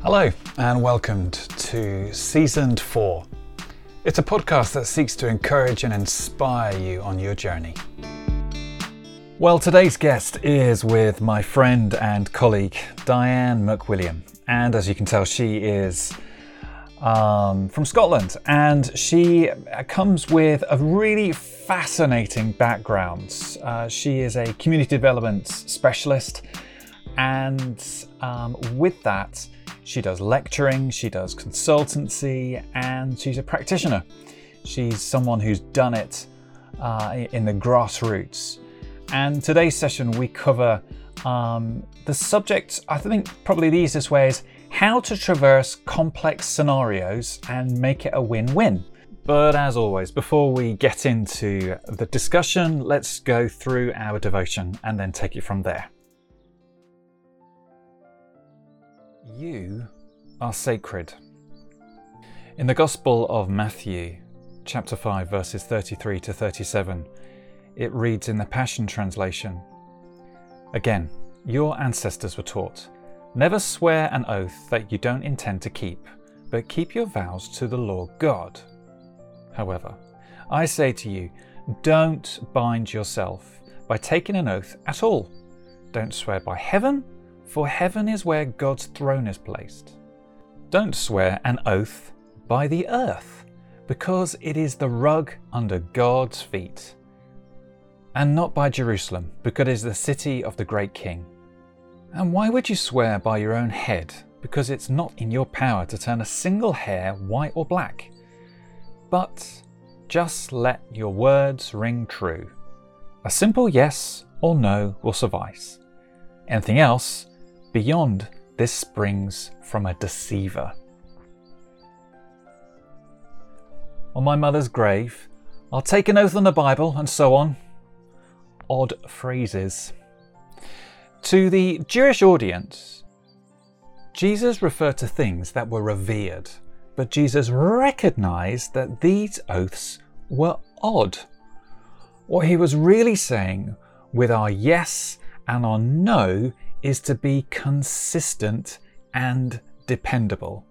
Hello, and welcome to Season 4. It's a podcast that seeks to encourage and inspire you on your journey. Well, today's guest is with my friend and colleague, Diane McWilliam. And as you can tell, she is um, from Scotland and she comes with a really fascinating background. Uh, she is a community development specialist, and um, with that, she does lecturing, she does consultancy, and she's a practitioner. She's someone who's done it uh, in the grassroots. And today's session, we cover um, the subject, I think probably the easiest way is how to traverse complex scenarios and make it a win win. But as always, before we get into the discussion, let's go through our devotion and then take it from there. You are sacred. In the Gospel of Matthew, chapter 5, verses 33 to 37, it reads in the Passion Translation Again, your ancestors were taught never swear an oath that you don't intend to keep, but keep your vows to the Lord God. However, I say to you, don't bind yourself by taking an oath at all. Don't swear by heaven for heaven is where God's throne is placed. Don't swear an oath by the earth, because it is the rug under God's feet. And not by Jerusalem, because it is the city of the great king. And why would you swear by your own head, because it's not in your power to turn a single hair white or black? But just let your words ring true. A simple yes or no will suffice. Anything else Beyond, this springs from a deceiver. On my mother's grave, I'll take an oath on the Bible, and so on. Odd phrases. To the Jewish audience, Jesus referred to things that were revered, but Jesus recognized that these oaths were odd. What he was really saying with our yes and our no is to be consistent and dependable.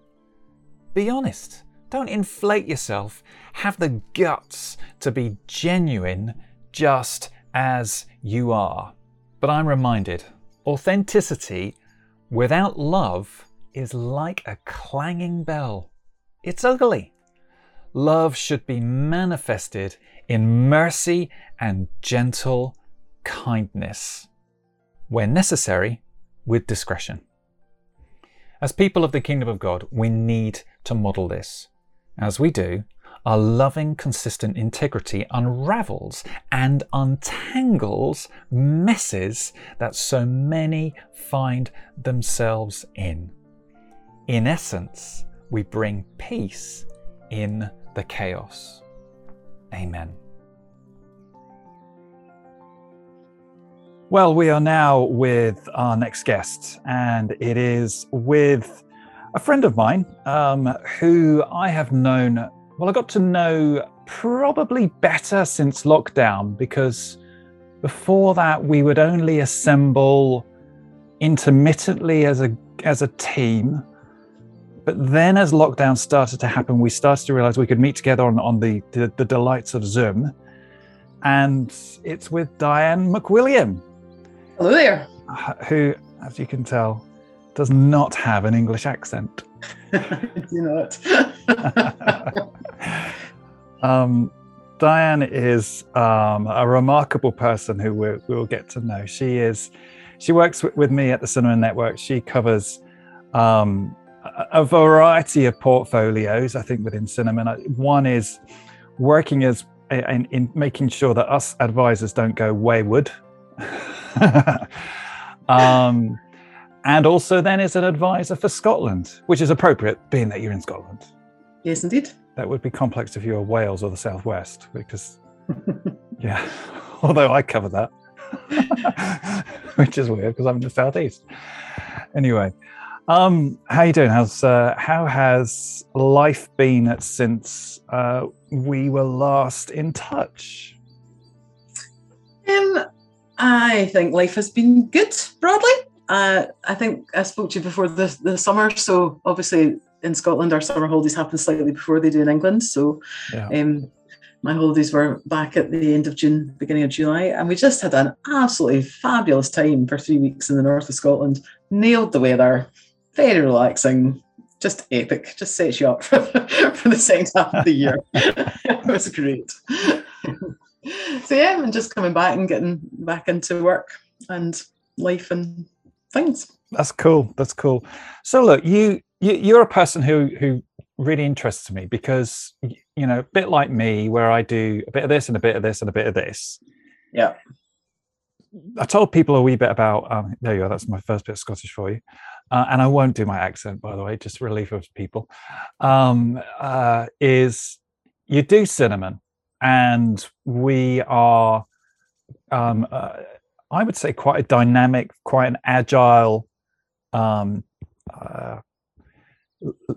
Be honest. Don't inflate yourself. Have the guts to be genuine just as you are. But I'm reminded authenticity without love is like a clanging bell. It's ugly. Love should be manifested in mercy and gentle kindness where necessary, with discretion. As people of the kingdom of God, we need to model this. As we do, our loving, consistent integrity unravels and untangles messes that so many find themselves in. In essence, we bring peace in the chaos. Amen. Well, we are now with our next guest, and it is with a friend of mine um, who I have known. Well, I got to know probably better since lockdown because before that we would only assemble intermittently as a as a team. But then, as lockdown started to happen, we started to realize we could meet together on, on the, the, the delights of Zoom. And it's with Diane McWilliam. Hello there. Who, as you can tell, does not have an English accent. do not. um, Diane is um, a remarkable person who we will get to know. She is, she works with me at the Cinnamon Network. She covers um, a variety of portfolios, I think, within Cinnamon. One is working as in, in making sure that us advisors don't go wayward um, and also then is an advisor for Scotland, which is appropriate, being that you're in Scotland. Yes, indeed. That would be complex if you were Wales or the Southwest, because yeah, although I cover that, which is weird because I'm in the Southeast. Anyway, um, how you doing? How's uh, how has life been since uh, we were last in touch? Um, I think life has been good broadly. uh, I think I spoke to you before the, the summer. So obviously in Scotland, our summer holidays happen slightly before they do in England. So Yeah. um, my holidays were back at the end of June, beginning of July, and we just had an absolutely fabulous time for three weeks in the north of Scotland. Nailed the weather, very relaxing, just epic. Just sets you up for, for the second half of the year. it was great. so yeah, and just coming back and getting back into work and life and things. That's cool. That's cool. So look, you, you you're a person who who really interests me because you know, a bit like me, where I do a bit of this and a bit of this and a bit of this. Yeah. I told people a wee bit about. Um, there you go. That's my first bit of Scottish for you, uh, and I won't do my accent, by the way, just relief of people. Um, uh, is you do cinnamon, and we are, um, uh, I would say, quite a dynamic, quite an agile um, uh,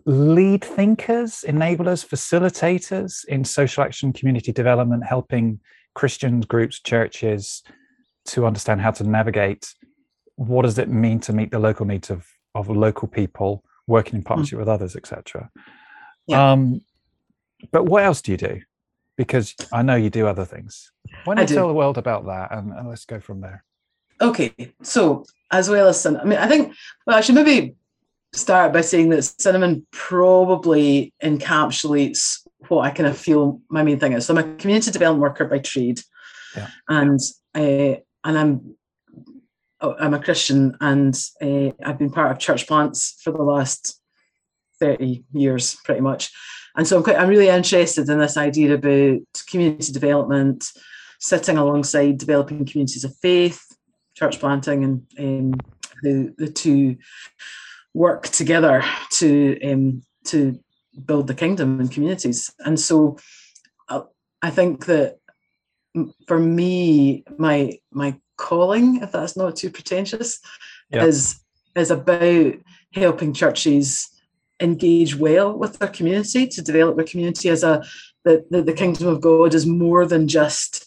lead thinkers, enablers, facilitators in social action, community development, helping Christian groups, churches to understand how to navigate what does it mean to meet the local needs of of local people, working in partnership with others, etc. Yeah. Um, but what else do you do? Because I know you do other things. Why don't you do. tell the world about that, and, and let's go from there. Okay, so as well as cinnamon, I mean, I think, well, I should maybe start by saying that cinnamon probably encapsulates what I kind of feel my main thing is. So I'm a community development worker by trade, Yeah. and uh, and I'm oh, I'm a Christian, and uh, I've been part of church plants for the last thirty years, pretty much. And so I'm quite, I'm really interested in this idea about community development, sitting alongside developing communities of faith, church planting, and um, the the two work together to um, to build the kingdom and communities. And so, uh, I think that for me, my my calling, if that's not too pretentious, Yeah. is is about helping churches engage well with their community to develop their community as a the, the, the kingdom of God is more than just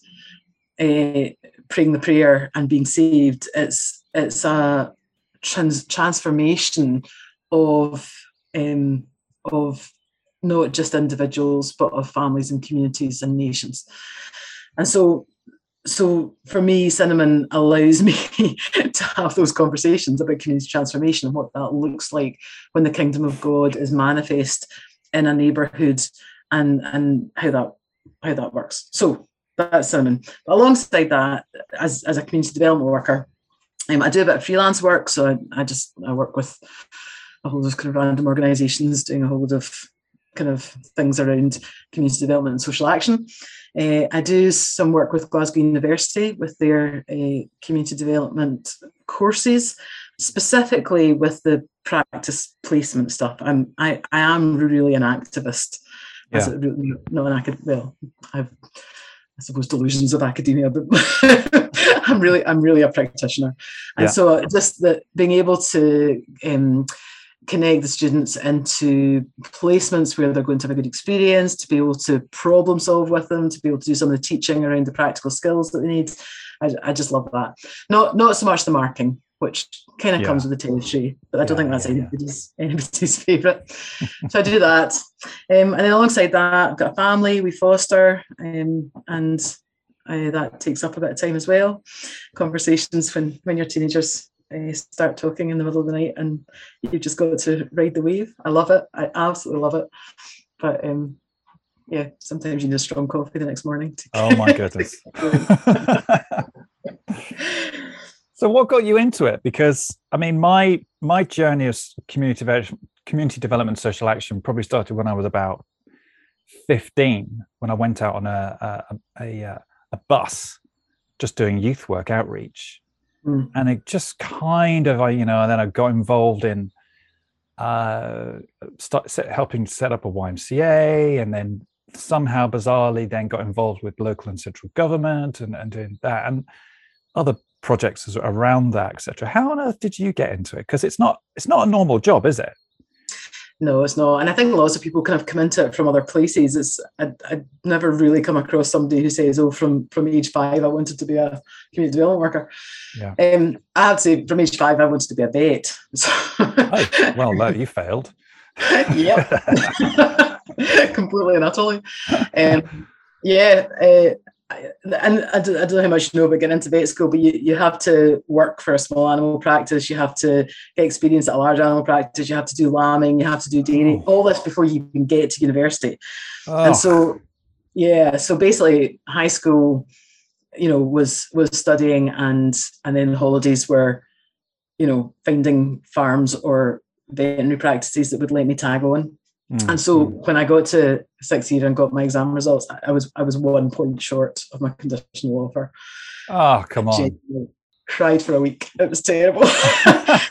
uh, praying the prayer and being saved. It's it's a trans, transformation of um, of not just individuals but of families and communities and nations. And so so for me, cinnamon allows me to have those conversations about community transformation and what that looks like when the kingdom of God is manifest in a neighborhood and and how that how that works. So that's cinnamon. But alongside that, as, as a community development worker, um, I do a bit of freelance work. So I, I just I work with a whole lot of kind of random organisations doing a whole lot of kind of things around community development and social action. Uh, I do some work with Glasgow University with their uh, community development courses, specifically with the practice placement stuff. I'm I, I am really an activist. As Yeah. a, not an acad- well, I've I suppose delusions of academia, but I'm really I'm really a practitioner, and Yeah. so just that being able to um, connect the students into placements where they're going to have a good experience, to be able to problem solve with them, to be able to do some of the teaching around the practical skills that they need. I, I just love that. Not not so much the marking, which kind of Yeah. comes with the territory, but I don't Yeah, think that's yeah, anybody's anybody's favourite. so I do that, um, and then alongside that, I've got a family. We foster, um, and uh, that takes up a bit of time as well. Conversations when when your teenagers uh, start talking in the middle of the night, and you've just got to ride the wave. I love it. I absolutely love it. But um, yeah, sometimes you need a strong coffee the next morning. To Oh my goodness. so what got you into it? Because I mean, my my journey of community development, community development, social action probably started when I was about fifteen, when I went out on a a, a, a, a bus, just doing youth work outreach, Mm. and it just kind of I you know, and then I got involved in uh start set, helping set up a YMCA and then somehow bizarrely then got involved with local and central government and, and doing that and other projects around that etc how on earth did you get into it? Because it's not it's not a normal job is it No, it's not. And I think lots of people kind of come into it from other places. It's I I never really come across somebody who says, "Oh, from from age five, I wanted to be a community development worker." Yeah. Um, I have to say, from age five, I wanted to be a vet. So, Oh, well, no, you failed. yep, completely and utterly. Um, yeah, uh, and I don't, I don't know how much you know about getting into vet school, but you, you have to work for a small animal practice. You have to get experience at a large animal practice. You have to do lambing. You have to do dairy. Oh. All this before you can get to university. Oh, And so, oh. yeah, so basically, high school, you know, was was studying, and and then holidays were, you know, finding farms or veterinary practices that would let me tag on. Mm, And so mm. when I got to sixth year and got my exam results, I- I was I was one point short of my conditional offer. oh, come on. Genuinely Cried for a week. It was terrible.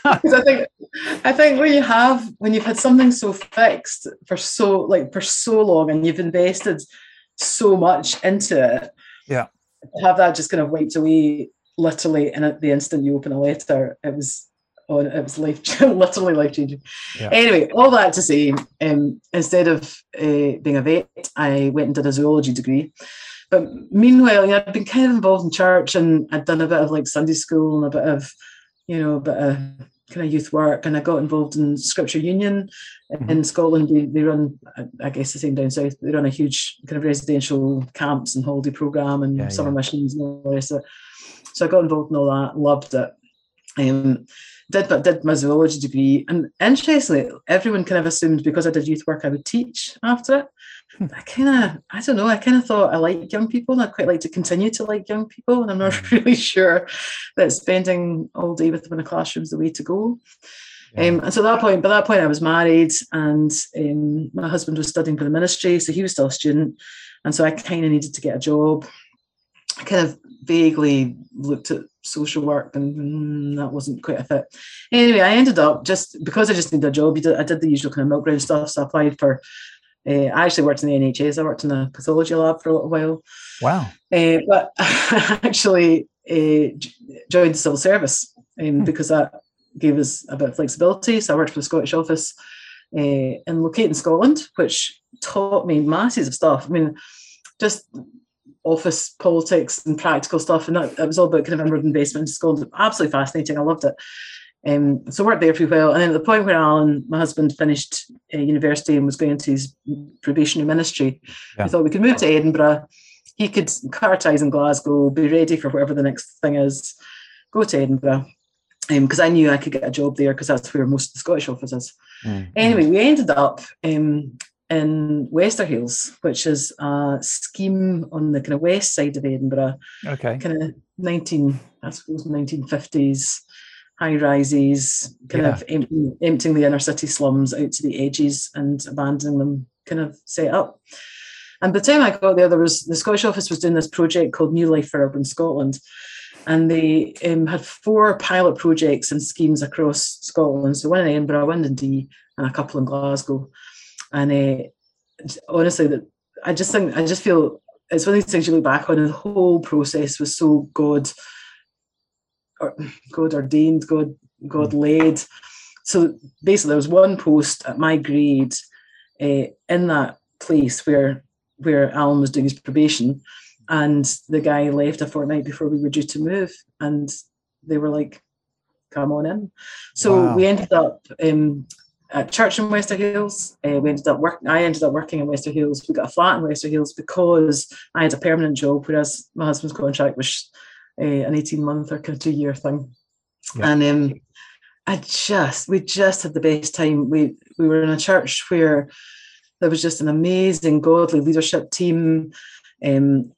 Because I think I think when you have when you've had something so fixed for so like for so long and you've invested so much into it, Yeah. have that just kind of wiped away literally and at the instant you open a letter, it was on it was life literally life changing. Yeah. Anyway, all that to say, um, instead of uh, being a vet, I went and did a zoology degree. But meanwhile, you know, I'd been kind of involved in church and I'd done a bit of like Sunday school and a bit of, you know, a bit of kind of youth work. And I got involved in Scripture Union in Scotland. They, they run, I- I guess the same down south, they run a huge kind of residential camps and holiday program and Yeah, summer yeah. missions and all the rest of it. So I got involved in all that, loved it. Um, did but did my zoology degree, and interestingly, everyone kind of assumed because I did youth work, I would teach after it. Hmm. I kind of, I don't know, I kind of thought I like young people, and I'd quite like to continue to like young people, and I'm not Hmm. really sure that spending all day with them in a classroom is the way to go. Yeah. Um, and so at that point, by that point, I was married, and um, my husband was studying for the ministry, so he was still a student, and so I kind of needed to get a job. I kind of vaguely looked at social work, and that wasn't quite a fit. Anyway, I ended up just because I just needed a job. You did, I did the usual kind of milk round stuff, so I applied for. Uh, I actually worked in the NHS. I worked in a pathology lab for a little while, wow. uh, but I actually uh, joined the civil service um, Hmm. because that gave us a bit of flexibility. So I worked for the Scottish office uh, in Locate in Scotland, which taught me masses of stuff. I mean, just office politics and practical stuff, and that, that was all about kind of inward investment in Scotland. Absolutely fascinating. I loved it. Um, so I worked there for a while, and then at the point where Alan, my husband, finished uh, university and was going into his probationary ministry, Yeah. we thought we could move to Edinburgh. He could ties in Glasgow, be ready for whatever the next thing is, go to Edinburgh. Because I knew I could get a job there because that's where most of the Scottish office is. Mm, Anyway, we ended up um, in Wester Hailes, which is a scheme on the kind of west side of Edinburgh. Okay. kind of 19, I suppose, 1950s, high rises, kind of emptying, emptying the inner city slums out to the edges and abandoning them, kind of set up. And by the time I got there, there was the Scottish office was doing this project called New Life for Urban Scotland. And they um, had four pilot projects and schemes across Scotland. So one in Edinburgh, one in Dundee, and a couple in Glasgow. And uh, honestly, that I just think I just feel it's one of these things you look back on, and the whole process was so God, or God ordained, God God led. So basically, there was one post at my grade uh, in that place where where Alan was doing his probation, and the guy left a fortnight before we were due to move, and they were like, "Come on in." So Wow. we ended up um, at church in Wester Hailes. Uh, we ended up working. I ended up working in Wester Hailes. We got a flat in Wester Hailes because I had a permanent job, whereas my husband's contract was uh, an eighteen month or kind of two year thing. Yeah. And um, I just, we just had the best time. We we were in a church where there was just an amazing godly leadership team, um,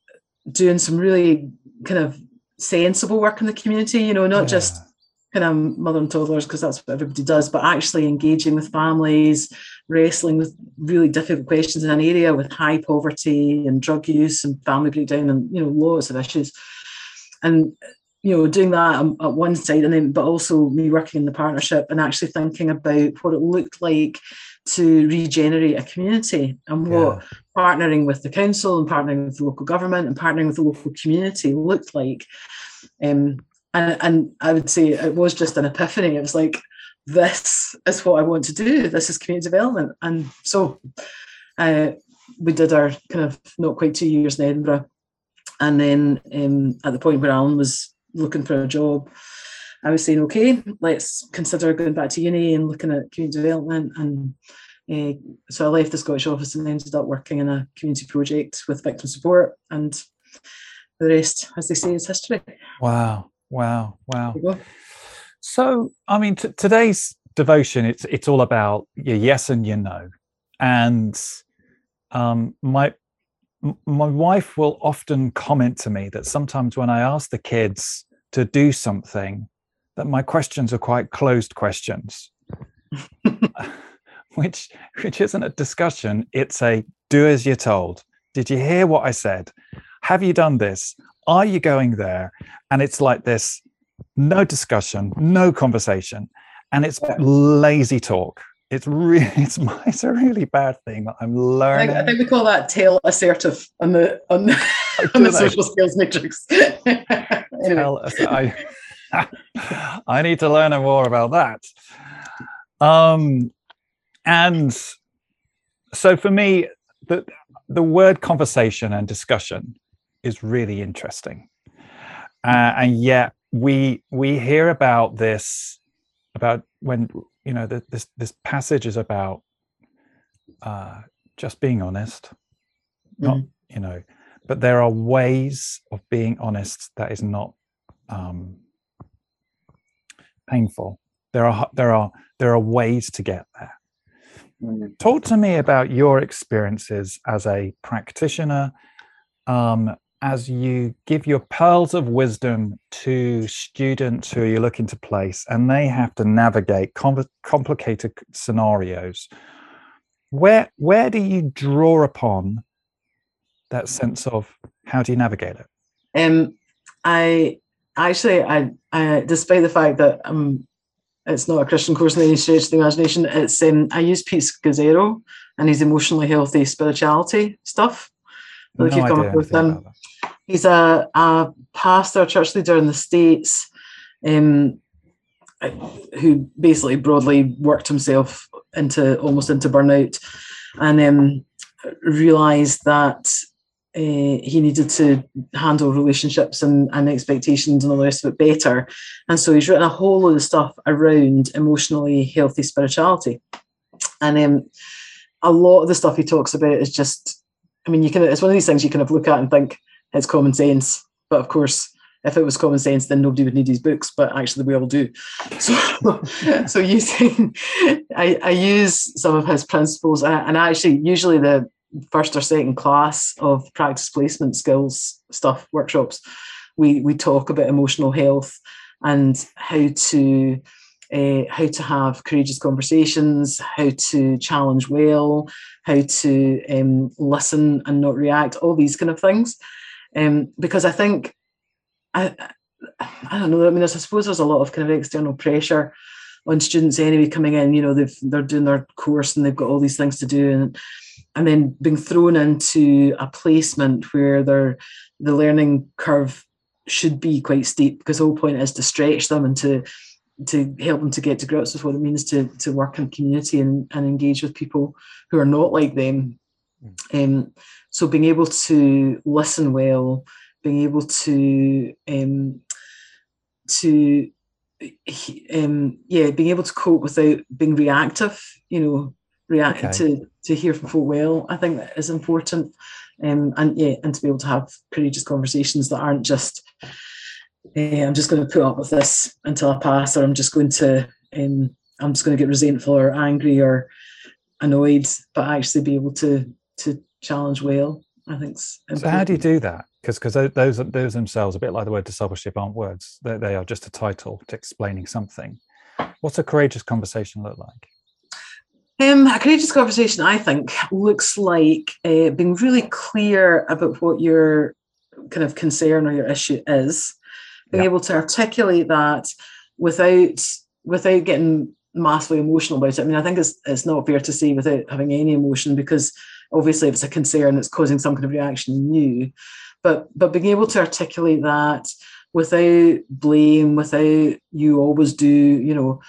doing some really kind of sensible work in the community. You know, not Yeah. just kind of mother and toddlers because that's what everybody does, but actually engaging with families, wrestling with really difficult questions in an area with high poverty and drug use and family breakdown and you know lots of issues. And you know, doing that um, at one side, and then but also me working in the partnership and actually thinking about what it looked like to regenerate a community and what Yeah. partnering with the council and partnering with the local government and partnering with the local community looked like. Um, and, and I would say it was just an epiphany. It was like, this is what I want to do. This is community development. And so uh, we did our kind of not quite two years in Edinburgh. And then um, at the point where Alan was looking for a job, I was saying, okay, let's consider going back to uni and looking at community development. And uh, so I left the Scottish office and ended up working in a community project with victim support. And the rest, as they say, is history. Wow, wow, wow. So, I mean, t- today's devotion, it's it's all about your yes and your no. And um, my my wife will often comment to me that sometimes when I ask the kids to do something, that my questions are quite closed questions, which which isn't a discussion. It's a do as you're told. Did you hear what I said? Have you done this? Are you going there? And it's like this: no discussion, no conversation, and it's lazy talk it's really it's it's a really bad thing that I'm learning. I think, I think we call that tail assertive on the on the, on the social skills matrix. anyway. I, I need to learn more about that. Um, and so for me, the the word conversation and discussion is really interesting, uh, and yet we we hear about this about when you know the, this this passage is about uh, just being honest not mm. you know but there are ways of being honest that is not um, painful there are there are there are ways to get there mm. talk to me about your experiences as a practitioner um, as you give your pearls of wisdom to students who you're looking to place and they have to navigate com- complicated scenarios. Where where do you draw upon that sense of how do you navigate it? Um i actually i, I despite the fact that um it's not a christian course in any stretch of the imagination it's um i use pete scazzero and his emotionally healthy spirituality stuff. No if you've come across him he's a, a pastor, church leader in the States, um, who basically broadly worked himself into almost into burnout and um, realized that uh, he needed to handle relationships and, and expectations and all the rest of it better. And so he's written a whole load of stuff around emotionally healthy spirituality. And um, a lot of the stuff he talks about is just, I mean, you can, it's one of these things you kind of look at and think, it's common sense. But of course, if it was common sense, then nobody would need these books. But actually, we all do. So, so using, I, I use some of his principles, and I actually usually the first or second class of practice placement skills stuff workshops, we we talk about emotional health and how to uh, how to have courageous conversations, how to challenge well, how to um, listen and not react, all these kind of things um, because I think I I don't know. I mean, I suppose there's a lot of kind of external pressure on students anyway coming in. You know, they've they're doing their course and they've got all these things to do, and and then being thrown into a placement where they're the learning curve should be quite steep because the whole point is to stretch them and to to help them to get to grips with what it means to to work in community and, and engage with people who are not like them. Um, so being able to listen well, being able to um, to um, yeah, being able to cope without being reactive, you know, react okay. to to hear from folk well, I think that is important. Um, and yeah, and to be able to have courageous conversations that aren't just uh, I'm just going to put up with this until I pass, or I'm just going to um, I'm just going to get resentful or angry or annoyed, but actually be able to to challenge well. I think. So how do you do that? Because because those those themselves, a bit like the word discipleship, aren't words. They, they are just a title to explaining something. What's a courageous conversation look like? Um, a courageous conversation, I think, looks like uh, being really clear about what your kind of concern or your issue is, being yeah. able to articulate that without without getting massively emotional about it. I mean, I think it's it's not fair to say without having any emotion because obviously if it's a concern that's causing some kind of reaction you but but being able to articulate that without blame without you always do you know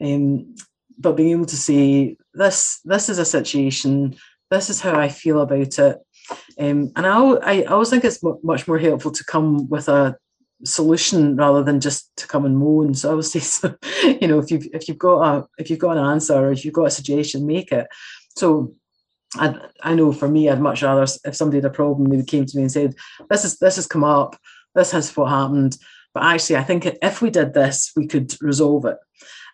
Um, but being able to say this this is a situation, this is how I feel about it, um, and I, I always think it's much more helpful to come with a solution rather than just to come and moan. So I would say, so, you know, if you've if you've got a if you've got an answer or if you've got a suggestion, make it. So I I know for me, I'd much rather if somebody had a problem, they came to me and said, "This is this has come up. This has what happened." But actually, I think if we did this, we could resolve it.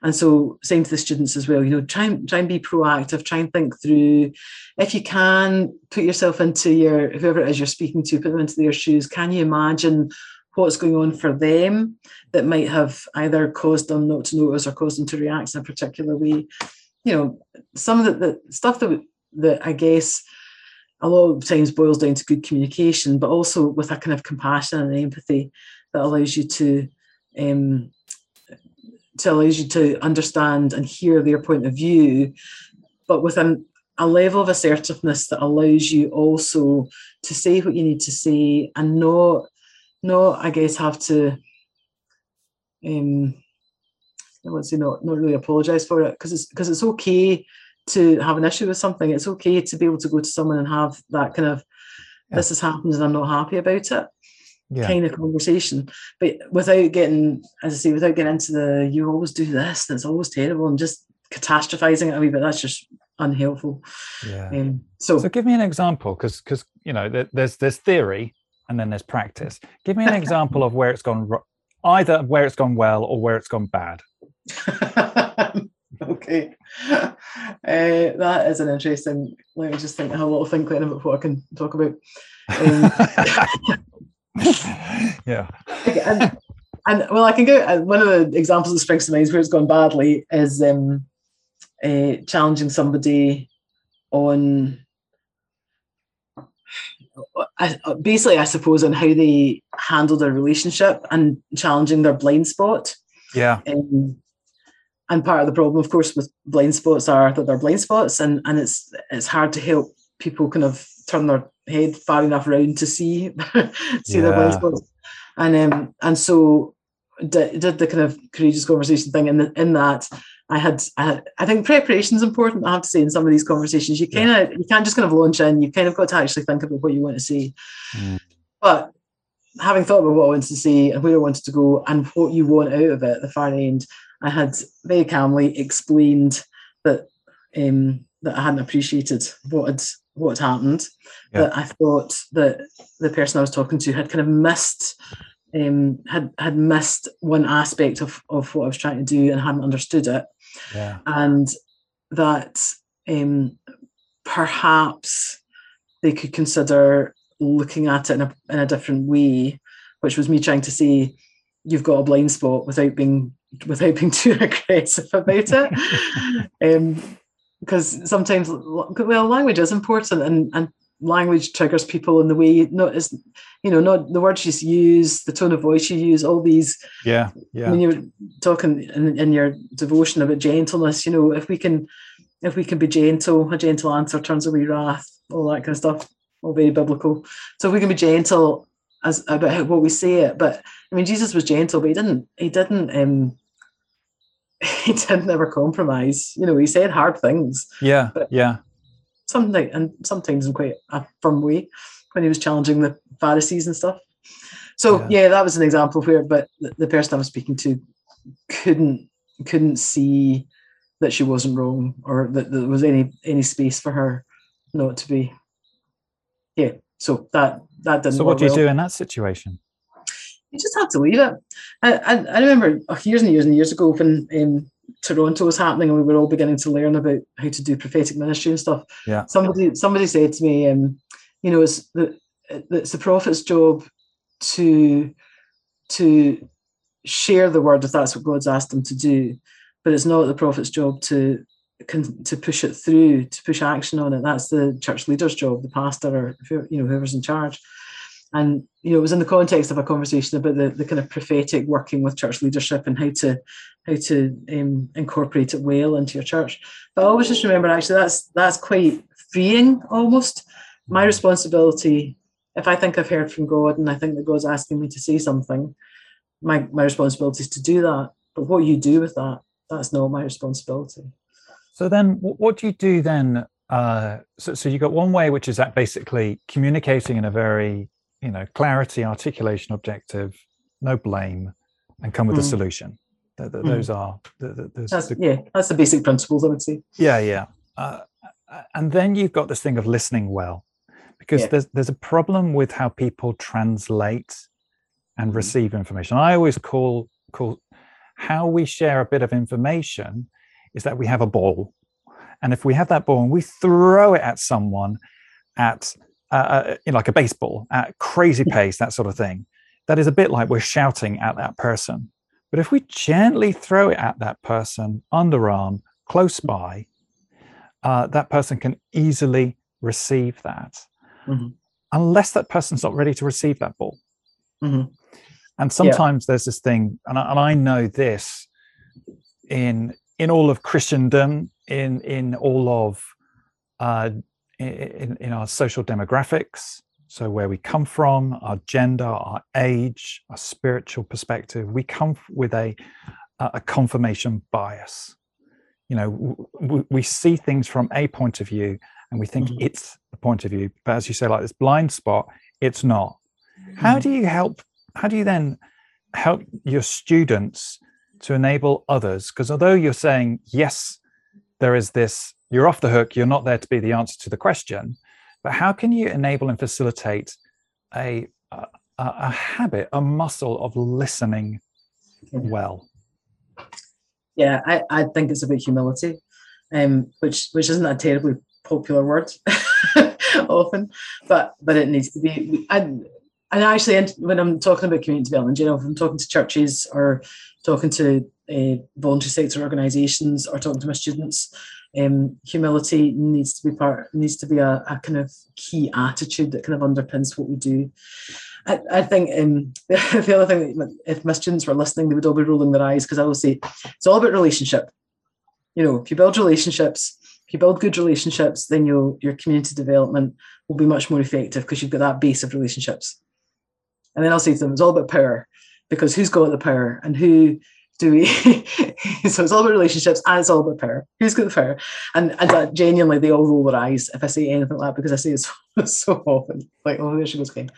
And so, same to the students as well. You know, try and try and be proactive. Try and think through. If you can, put yourself into your whoever it is you're speaking to. Put them into their shoes. Can you imagine what's going on for them that might have either caused them not to notice or caused them to react in a particular way? You know, some of the, the stuff that that I guess a lot of times boils down to good communication, but also with a kind of compassion and empathy that allows you to um, to allows you to understand and hear their point of view, but with an, a level of assertiveness that allows you also to say what you need to say and not not I guess have to um I won't say not not really apologize for it because it's because it's okay to have an issue with something. It's okay to be able to go to someone and have that kind of yeah. this has happened and I'm not happy about it yeah. kind of conversation. But without getting, as I say, without getting into the you always do this, that's always terrible, and just catastrophizing it a wee bit, that's just unhelpful. Yeah. Um, so, so give me an example, because because you know there's there's theory and then there's practice. Give me an example of where it's gone, either where it's gone well or where it's gone bad. okay, uh, that is an interesting. Let me just think. I have a lot of thinking about what I can talk about. Um, yeah. And, and, well, I can go. Uh, one of the examples that springs to mind is where it's gone badly is um, uh, challenging somebody on. I, basically, I suppose, on how they handle their relationship and challenging their blind spot. Yeah. Um, and part of the problem, of course, with blind spots are that they're blind spots, and and it's it's hard to help people kind of turn their head far enough around to see see yeah. their blind spots. And um, and so did, did the kind of courageous conversation thing. And in, in that, I had, I had, I think preparation is important. I have to say in some of these conversations, you kind of, yeah. you can't just kind of launch in. You've kind of got to actually think about what you want to say. Mm. But having thought about what I wanted to say and where I wanted to go and what you want out of it at the far end, I had very calmly explained that um, that I hadn't appreciated what had what had happened. Yeah. That I thought that the person I was talking to had kind of missed um, had had missed one aspect of, of what I was trying to do and hadn't understood it. Yeah. And that um, perhaps they could consider looking at it in a, in a different way, which was me trying to say, you've got a blind spot without being without being too aggressive about it. um, because sometimes well language is important and and language triggers people in the way not as you know not the words you use the tone of voice you use all these yeah yeah when you're talking in, in your devotion about gentleness you know if we can if we can be gentle a gentle answer turns away wrath all that kind of stuff all very biblical so if we can be gentle as about what we say it but i mean jesus was gentle but he didn't he didn't um he did never compromise. You know, he said hard things. Yeah, yeah. Something and sometimes in quite a firm way when he was challenging the Pharisees and stuff. So yeah, yeah that was an example where, but the, the person I was speaking to couldn't couldn't see that she wasn't wrong or that there was any any space for her not to be. Yeah, so that that didn't. So what do you well. do in that situation? You just have to leave it. I, I, I remember years and years and years ago when um, Toronto was happening and we were all beginning to learn about how to do prophetic ministry and stuff. Yeah. Somebody somebody said to me, um, you know, it's the it's the prophet's job to to share the word if that's what God's asked them to do, but it's not the prophet's job to to push it through, to push action on it. That's the church leader's job, the pastor or you know whoever's in charge and you know it was in the context of a conversation about the, the kind of prophetic working with church leadership and how to how to um, incorporate it well into your church but i always just remember actually that's that's quite freeing almost my responsibility if i think i've heard from god and i think that god's asking me to say something my my responsibility is to do that but what you do with that that's not my responsibility. So then, what do you do then? Uh, so, so you got one way, which is that basically communicating in a very, you know, clarity, articulation, objective, no blame, and come with mm. a solution. Th- th- mm. Those are the, that's, the, yeah, that's the basic principles, I would say. Yeah, yeah. Uh, and then you've got this thing of listening well, because yeah. there's there's a problem with how people translate and mm. receive information. I always call call how we share a bit of information is that we have a ball. And if we have that ball and we throw it at someone at, uh, uh know, like a baseball at crazy pace, that sort of thing, that is a bit like we're shouting at that person. But if we gently throw it at that person, underarm, close by, uh, that person can easily receive that, mm-hmm. unless that person's not ready to receive that ball. Mm-hmm. And sometimes yeah. there's this thing, and I, and I know this in in all of Christendom, in in all of uh, in, in our social demographics, so where we come from, our gender, our age, our spiritual perspective, we come with a a confirmation bias. You know, we, we see things from a point of view, and we think mm-hmm. it's the point of view. But as you say, like this blind spot, it's not. Mm-hmm. How do you help how do you then help your students to enable others? Because although you're saying, yes, there is this, you're off the hook, you're not there to be the answer to the question, but how can you enable and facilitate a, a, a habit, a muscle of listening well? Yeah, I, I think it's about humility, um, which which isn't a terribly popular word often, but but it needs to be. I, and actually, when I'm talking about community development, you know, if I'm talking to churches or talking to uh, voluntary sector organisations or talking to my students, um, humility needs to be part needs to be a, a, kind of key attitude that kind of underpins what we do. I, think um, the other thing, if my students were listening, they would all be rolling their eyes because I will say it's all about relationship. You know, if you build relationships, if you build good relationships, then your your community development will be much more effective because you've got that base of relationships. And then I'll say to them, it's all about power because who's got the power and who do we? so it's all about relationships and it's all about power. Who's got the power? And and that genuinely they all roll their eyes if I say anything like that because I say it so, so often. Like, oh, there she goes again.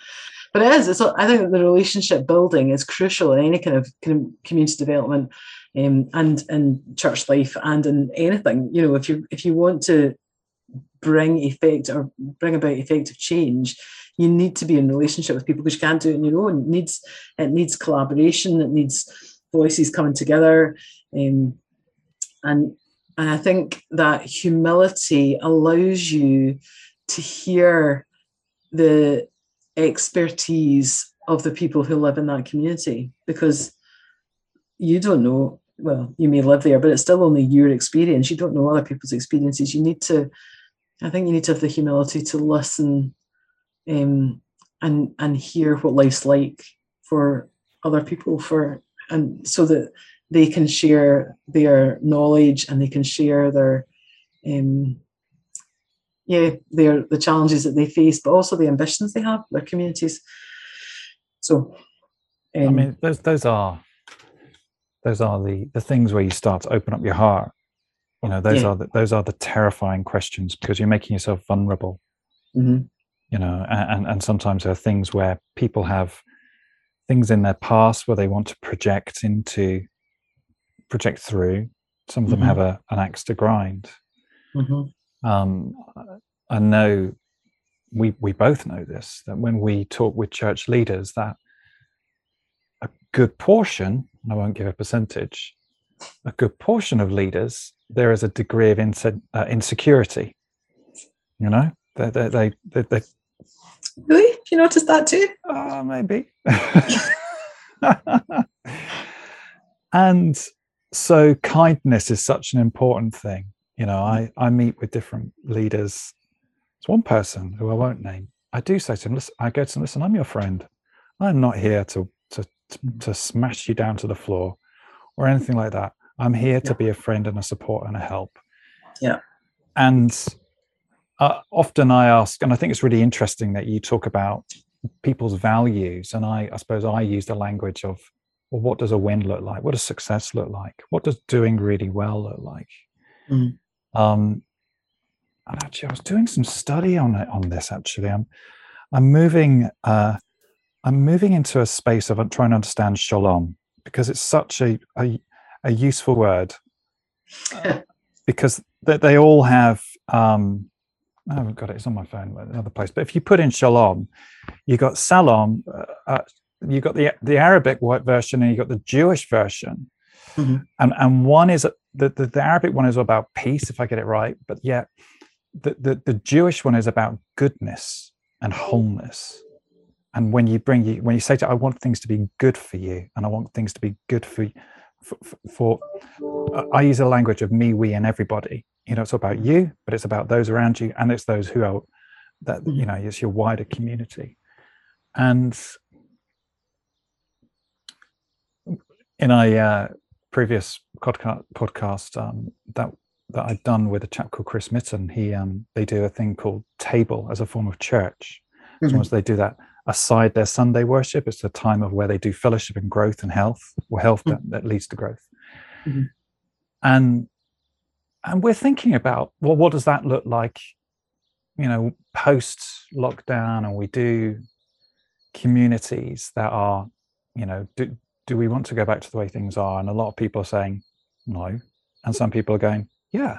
But it is. It's, I think the relationship building is crucial in any kind of, kind of community development um, and in church life and in anything. You know, if you if you want to bring effect or bring about effective change, you need to be in relationship with people because you can't do it on your own. It needs it needs collaboration. It needs voices coming together, um, and and I think that humility allows you to hear the expertise of the people who live in that community because you don't know well you may live there but it's still only your experience. You don't know other people's experiences. You need to i think you need to have the humility to listen um, and and hear what life's like for other people for and so that they can share their knowledge and they can share their um, yeah their the challenges that they face but also the ambitions they have their communities. So um, i mean those those are those are the the things where you start to open up your heart. You know those yeah. are the, those are the terrifying questions because you're making yourself vulnerable. Mm-hmm. You know and and sometimes there are things where people have things in their past where they want to project into project through some of them mm-hmm. have a, an axe to grind mm-hmm. um, i know we we both know this that when we talk with church leaders that a good portion i won't give a percentage a good portion of leaders there is a degree of inse- uh, insecurity you know they, they, they, they, Really? You noticed that too? Uh, maybe. and so kindness is such an important thing. You know, I, I meet with different leaders. It's one person who I won't name. I do say to him, listen, I go to him, listen, I'm your friend. I'm not here to, to, to, to smash you down to the floor or anything like that. I'm here to be a friend and a support and a help. Yeah. And uh, often I ask, and I think it's really interesting that you talk about people's values, and I, I suppose I use the language of well, what does a win look like? What does success look like? What does doing really well look like? Mm. Um, and actually, I was doing some study on it on this. Actually, I'm I'm moving uh, I'm moving into a space of trying to understand shalom because it's such a a, a useful word uh, because they, they all have um, I haven't got it. It's on my phone, another place. But if you put in shalom, you got salam. Uh, uh, you got the the Arabic white version, and you got the Jewish version. Mm-hmm. And and one is the, the the Arabic one is about peace, if I get it right. But yet, the the, the Jewish one is about goodness and wholeness. And when you bring you when you say to I want things to be good for you, and I want things to be good for for, for, for I use a language of me, we, and everybody you know it's about you but it's about those around you and it's those who are that you know it's your wider community and in a uh, previous podcast podcast um, that that I'd done with a chap called Chris Mitten, he um, they do a thing called table as a form of church. Mm-hmm. So once they do that aside their Sunday worship, it's a time of where they do fellowship and growth and health, or health mm-hmm. that, that, leads to growth. Mm-hmm. And and we're thinking about well what does that look like you know post lockdown and we do communities that are you know do, do we want to go back to the way things are? And a lot of people are saying no. And some people are going yeah.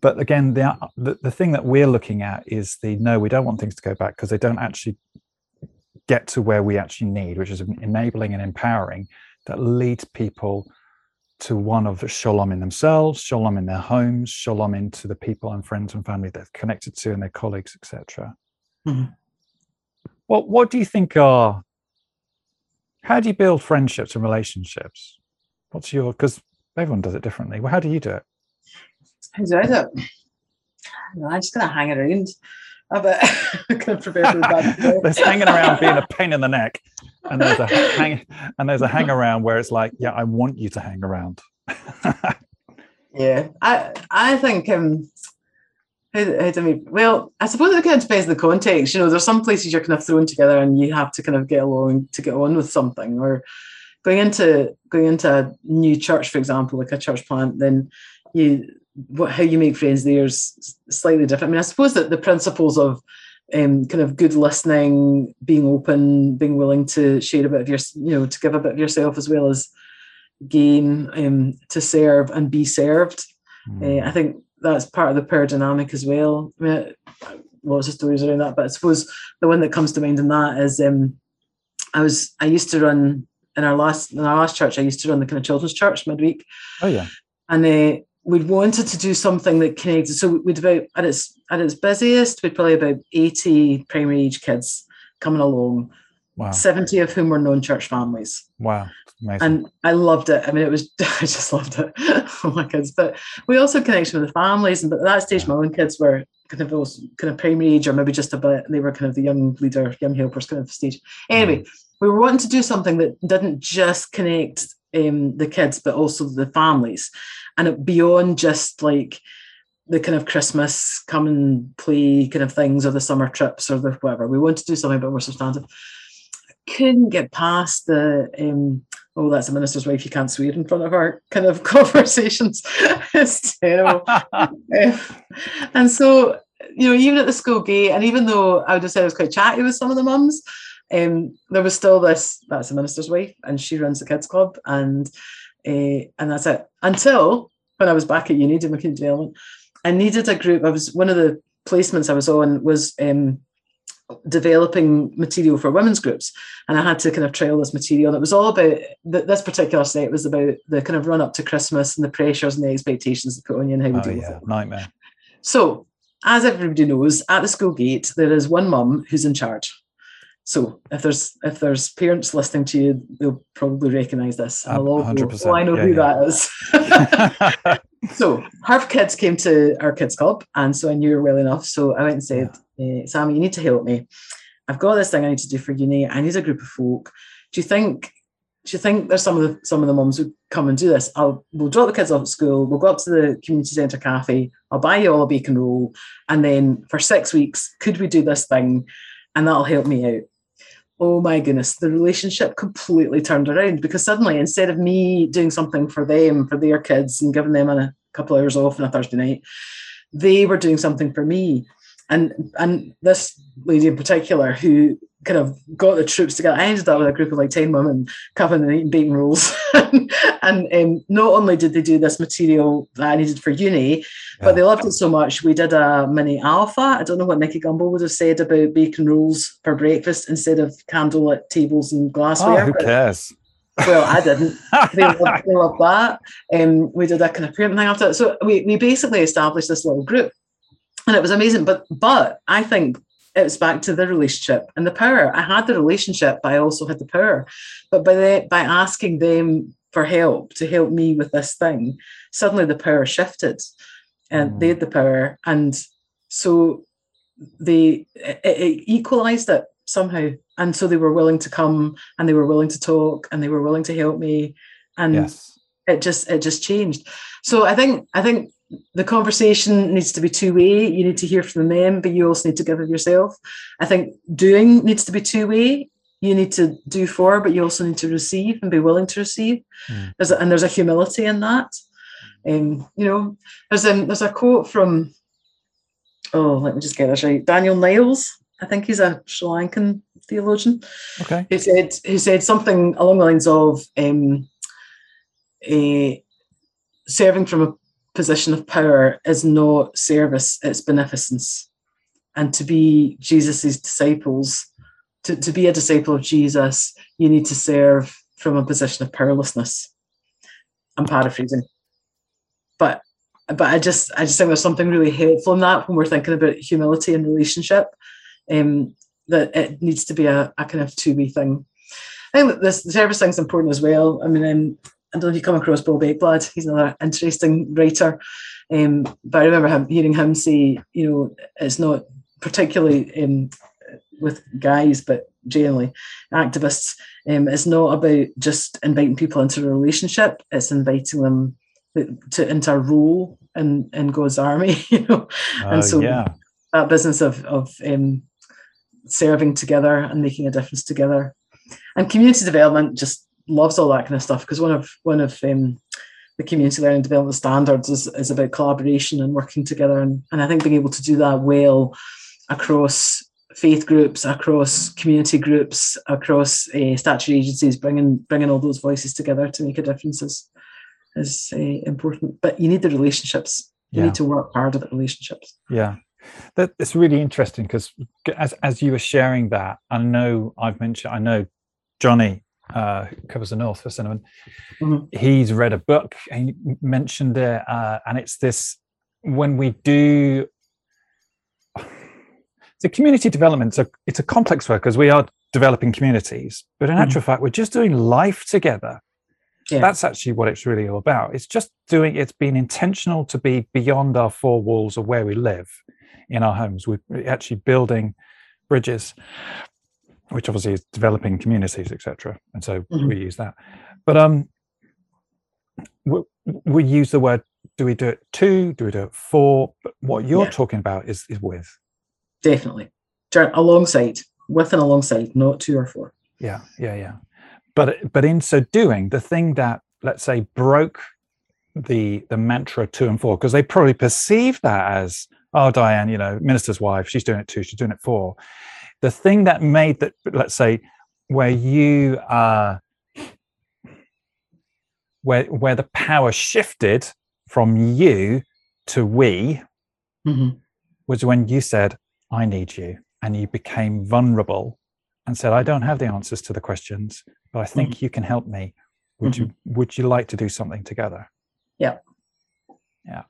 But again the, the, the thing that we're looking at is the no we don't want things to go back because they don't actually get to where we actually need which is enabling and empowering that leads people to one of shalom in themselves, shalom in their homes, shalom into the people and friends and family they're connected to and their colleagues, etc. Mm-hmm. Well, what do you think are? How do you build friendships and relationships? What's your? Because everyone does it differently. Well, how do you do it? How do I do it? No, I'm just gonna hang around a bit. kind of prepare for the There's hanging around being a pain in the neck and there's a hang and there's a hang around where it's like, yeah, I want you to hang around. yeah, I I think um, how, how do I mean? well, I suppose it kind of depends on the context. You know, there's some places you're kind of thrown together and you have to kind of get along to get on with something, or going into going into a new church, for example, like a church plant, then you what how you make friends there is slightly different. I mean, I suppose that the principles of um, kind of good listening, being open, being willing to share a bit of your, you know, to give a bit of yourself as well as gain, um, to serve and be served. Mm. Uh, I think that's part of the power dynamic as well. I mean, lots of stories around that, but I suppose the one that comes to mind in that is um, I was I used to run in our last in our last church. I used to run the kind of children's church midweek. Oh yeah, and uh, we'd wanted to do something that connected. So we'd about at its at its busiest, we'd probably about 80 primary age kids coming along. Wow. 70 of whom were non-church families. Wow. Amazing. And I loved it. I mean, it was I just loved it. oh my kids. But we also connected with the families. And but at that stage, my own kids were kind of those kind of primary age or maybe just a bit, they were kind of the young leader, young helpers kind of stage. Anyway, mm. we were wanting to do something that didn't just connect um, the kids, but also the families and it, beyond just like the kind of Christmas come and play kind of things or the summer trips or the whatever. We want to do something a bit more substantive. I couldn't get past the um, oh, that's a minister's wife, you can't swear in front of her kind of conversations. it's terrible. and so, you know, even at the school gate, and even though I would have said I was quite chatty with some of the mums, um, there was still this that's a minister's wife and she runs the kids club and uh, and that's it. Until when I was back at uni doing community development, I needed a group. I was one of the placements I was on was um, developing material for women's groups, and I had to kind of trial this material. And it was all about this particular set was about the kind of run up to Christmas and the pressures and the expectations they put on you and how we oh, deal yeah. with it. Nightmare. So, as everybody knows, at the school gate there is one mum who's in charge. So if there's if there's parents listening to you, they'll probably recognise this. And they'll all go, oh, I know yeah, who yeah. that is. so her kids came to our kids club, and so I knew her well enough. So I went and said, yeah. uh, "Sammy, you need to help me. I've got this thing I need to do for uni. I need a group of folk. Do you think? Do you think there's some of the some of the mums who come and do this? I'll we'll drop the kids off at school. We'll go up to the community centre cafe. I'll buy you all a bacon roll, and then for six weeks, could we do this thing? And that'll help me out oh my goodness, the relationship completely turned around because suddenly instead of me doing something for them, for their kids, and giving them a couple hours off on a Thursday night, they were doing something for me. And and this lady in particular who kind of got the troops together. I ended up with a group of like 10 women covering and eating bacon rolls. and um, not only did they do this material that I needed for uni, yeah. but they loved it so much. We did a mini alpha. I don't know what Nicky Gumbel would have said about bacon rolls for breakfast instead of candlelit tables and glassware. Oh, who cares? Well, I didn't. they, loved, they loved that. Um, we did a kind of parent thing after that. So we, we basically established this little group and it was amazing. But but I think it was back to the relationship and the power. I had the relationship, but I also had the power. But by the, by asking them for help to help me with this thing, suddenly the power shifted, and mm. they had the power, and so they it, it equalized it somehow. And so they were willing to come, and they were willing to talk, and they were willing to help me, and yes. it just it just changed. So I think I think the conversation needs to be two way. You need to hear from them, but you also need to give of yourself. I think doing needs to be two way. You need to do for, but you also need to receive and be willing to receive. Mm. There's a, and there's a humility in that. Um, you know, there's a there's a quote from oh, let me just get this right. Daniel Niles, I think he's a Sri Lankan theologian. Okay. He said he said something along the lines of um, a serving from a position of power is not service, it's beneficence. And to be Jesus's disciples, to, to be a disciple of Jesus, you need to serve from a position of powerlessness. I'm paraphrasing. But but I just I just think there's something really helpful in that when we're thinking about humility and relationship. Um, that it needs to be a, a kind of two-way thing. I think that this the service thing's important as well. I mean, um, I don't know if you come across Bob Ekblad. He's another interesting writer. Um, but I remember him hearing him say, you know, it's not particularly um, with guys, but generally activists. Um, it's not about just inviting people into a relationship. It's inviting them to into a role in in God's army. You know, uh, and so yeah. that business of of um, serving together and making a difference together, and community development just loves all that kind of stuff because one of one of um, the community learning development standards is, is about collaboration and working together and, and i think being able to do that well across faith groups across community groups across uh, statutory agencies bringing bringing all those voices together to make a difference is, is uh, important. But you need the relationships. You yeah. need to work hard at the relationships. Yeah. That it's really interesting because as as you were sharing that i know i've mentioned i know johnny uh, covers the North for Cinnamon, mm-hmm. he's read a book and he mentioned it, uh, and it's this when we do the community development. So it's a complex work because we are developing communities, but in mm-hmm. actual fact, we're just doing life together. Yeah. That's actually what it's really all about. It's just doing. It's been intentional to be beyond our four walls of where we live in our homes. We're actually building bridges which obviously is developing communities, etc. And so mm-hmm. we use that. But um, we, we, use the word. Do we do it to? Do we do it for? But what you're yeah. talking about is is with. Definitely, alongside, with and alongside, not to or for. Yeah, yeah, yeah. But but in so doing, the thing that let's say broke the the mantra to and for, because they probably perceived that as oh Diane, you know, minister's wife, she's doing it to, she's doing it for the thing that made that let's say where you are where where the power shifted from you to we mm-hmm. was when you said i need you and you became vulnerable and said i don't have the answers to the questions but i think mm-hmm. you can help me would mm-hmm. you would you like to do something together yeah yeah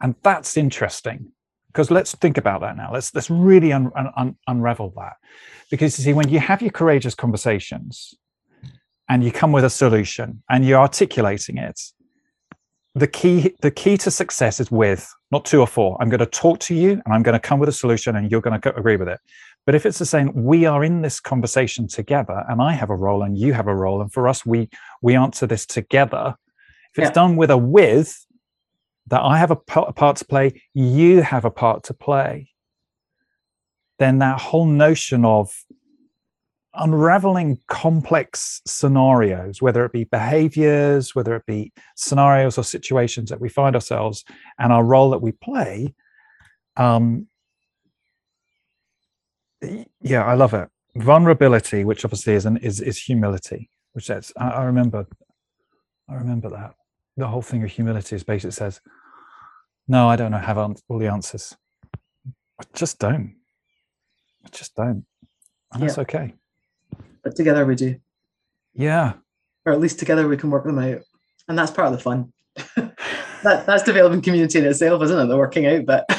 and that's interesting because let's think about that now. Let's let's really un, un, unravel that. Because you see when you have your courageous conversations and you come with a solution and you're articulating it the key the key to success is with not to or for. I'm going to talk to you and i'm going to come with a solution and you're going to agree with it. But if it's the same we are in this conversation together and i have a role and you have a role. And for us we we answer this together. If it's yeah. done with a with that I have a part to play, you have a part to play, then that whole notion of unraveling complex scenarios, whether it be behaviors, whether it be scenarios or situations that we find ourselves and our role that we play. Um, yeah, I love it. Vulnerability, which obviously is an, is is humility, which says I, I remember, I remember that the whole thing of humility is basically says, no, I don't know have all the answers. I just don't. I just don't, and yeah. that's okay but together we do. Yeah. Or at least together we can work them out. And that's part of the fun. that, that's developing community in itself, isn't it? The working out but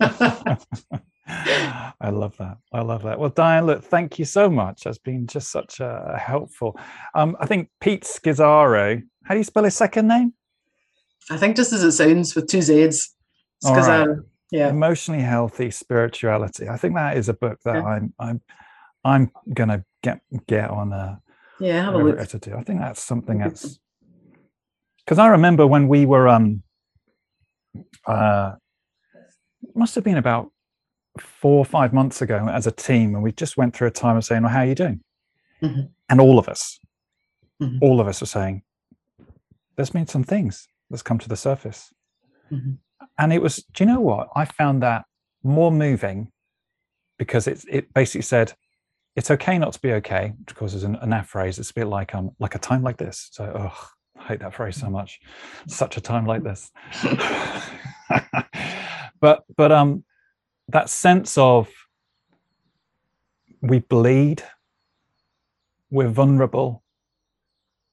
I love that. I love that. Well, Diane, look, thank you so much. That's been just such a helpful. Um, I think Pete Scazzero, how do you spell his second name? I think just as it sounds with two Z's. Scazzero. Right. Yeah. Emotionally healthy spirituality. I think that is a book that yeah. I'm I'm I'm gonna get get on a yeah have a look. to do. I think that's something that's because I remember when we were um uh must have been about four or five months ago as a team and we just went through a time of saying well how are you doing mm-hmm. and all of us mm-hmm. all of us are saying there's been some things that's come to the surface mm-hmm. and it was do you know what i found that more moving because it, it basically said it's okay not to be okay, which of course is an, an phrase. It's a bit like um like a time like this. So oh, I hate that phrase so much. Such a time like this. but but um that sense of we bleed, we're vulnerable,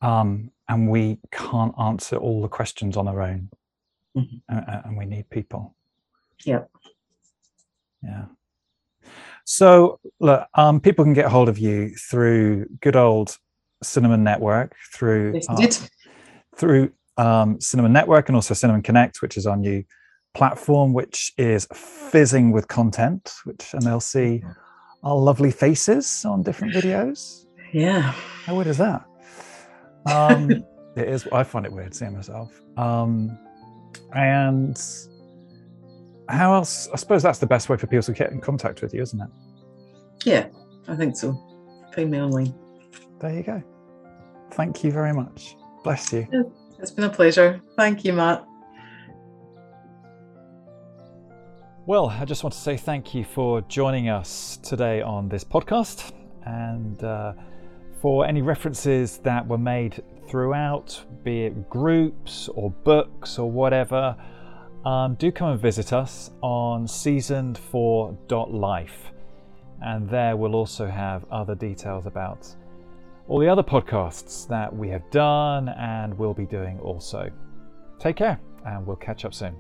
um, and we can't answer all the questions on our own, mm-hmm. and, and we need people. Yeah. Yeah. So, look, um, people can get hold of you through good old Cinnamon Network, through uh, through um, Cinnamon Network, and also Cinnamon Connect, which is our new platform, which is fizzing with content. Which and they'll see our lovely faces on different videos. Yeah, how weird is that? Um, it is. I find it weird seeing myself. Um, and how else? I suppose that's the best way for people to get in contact with you, isn't it? Yeah, I think so. Online. There you go. Thank you very much. Bless you. It's been a pleasure. Thank you, Matt. Well, I just want to say thank you for joining us today on this podcast and uh, for any references that were made throughout, be it groups or books or whatever um, do come and visit us on seasoned4.life. And there we'll also have other details about all the other podcasts that we have done and will be doing also. Take care, and we'll catch up soon.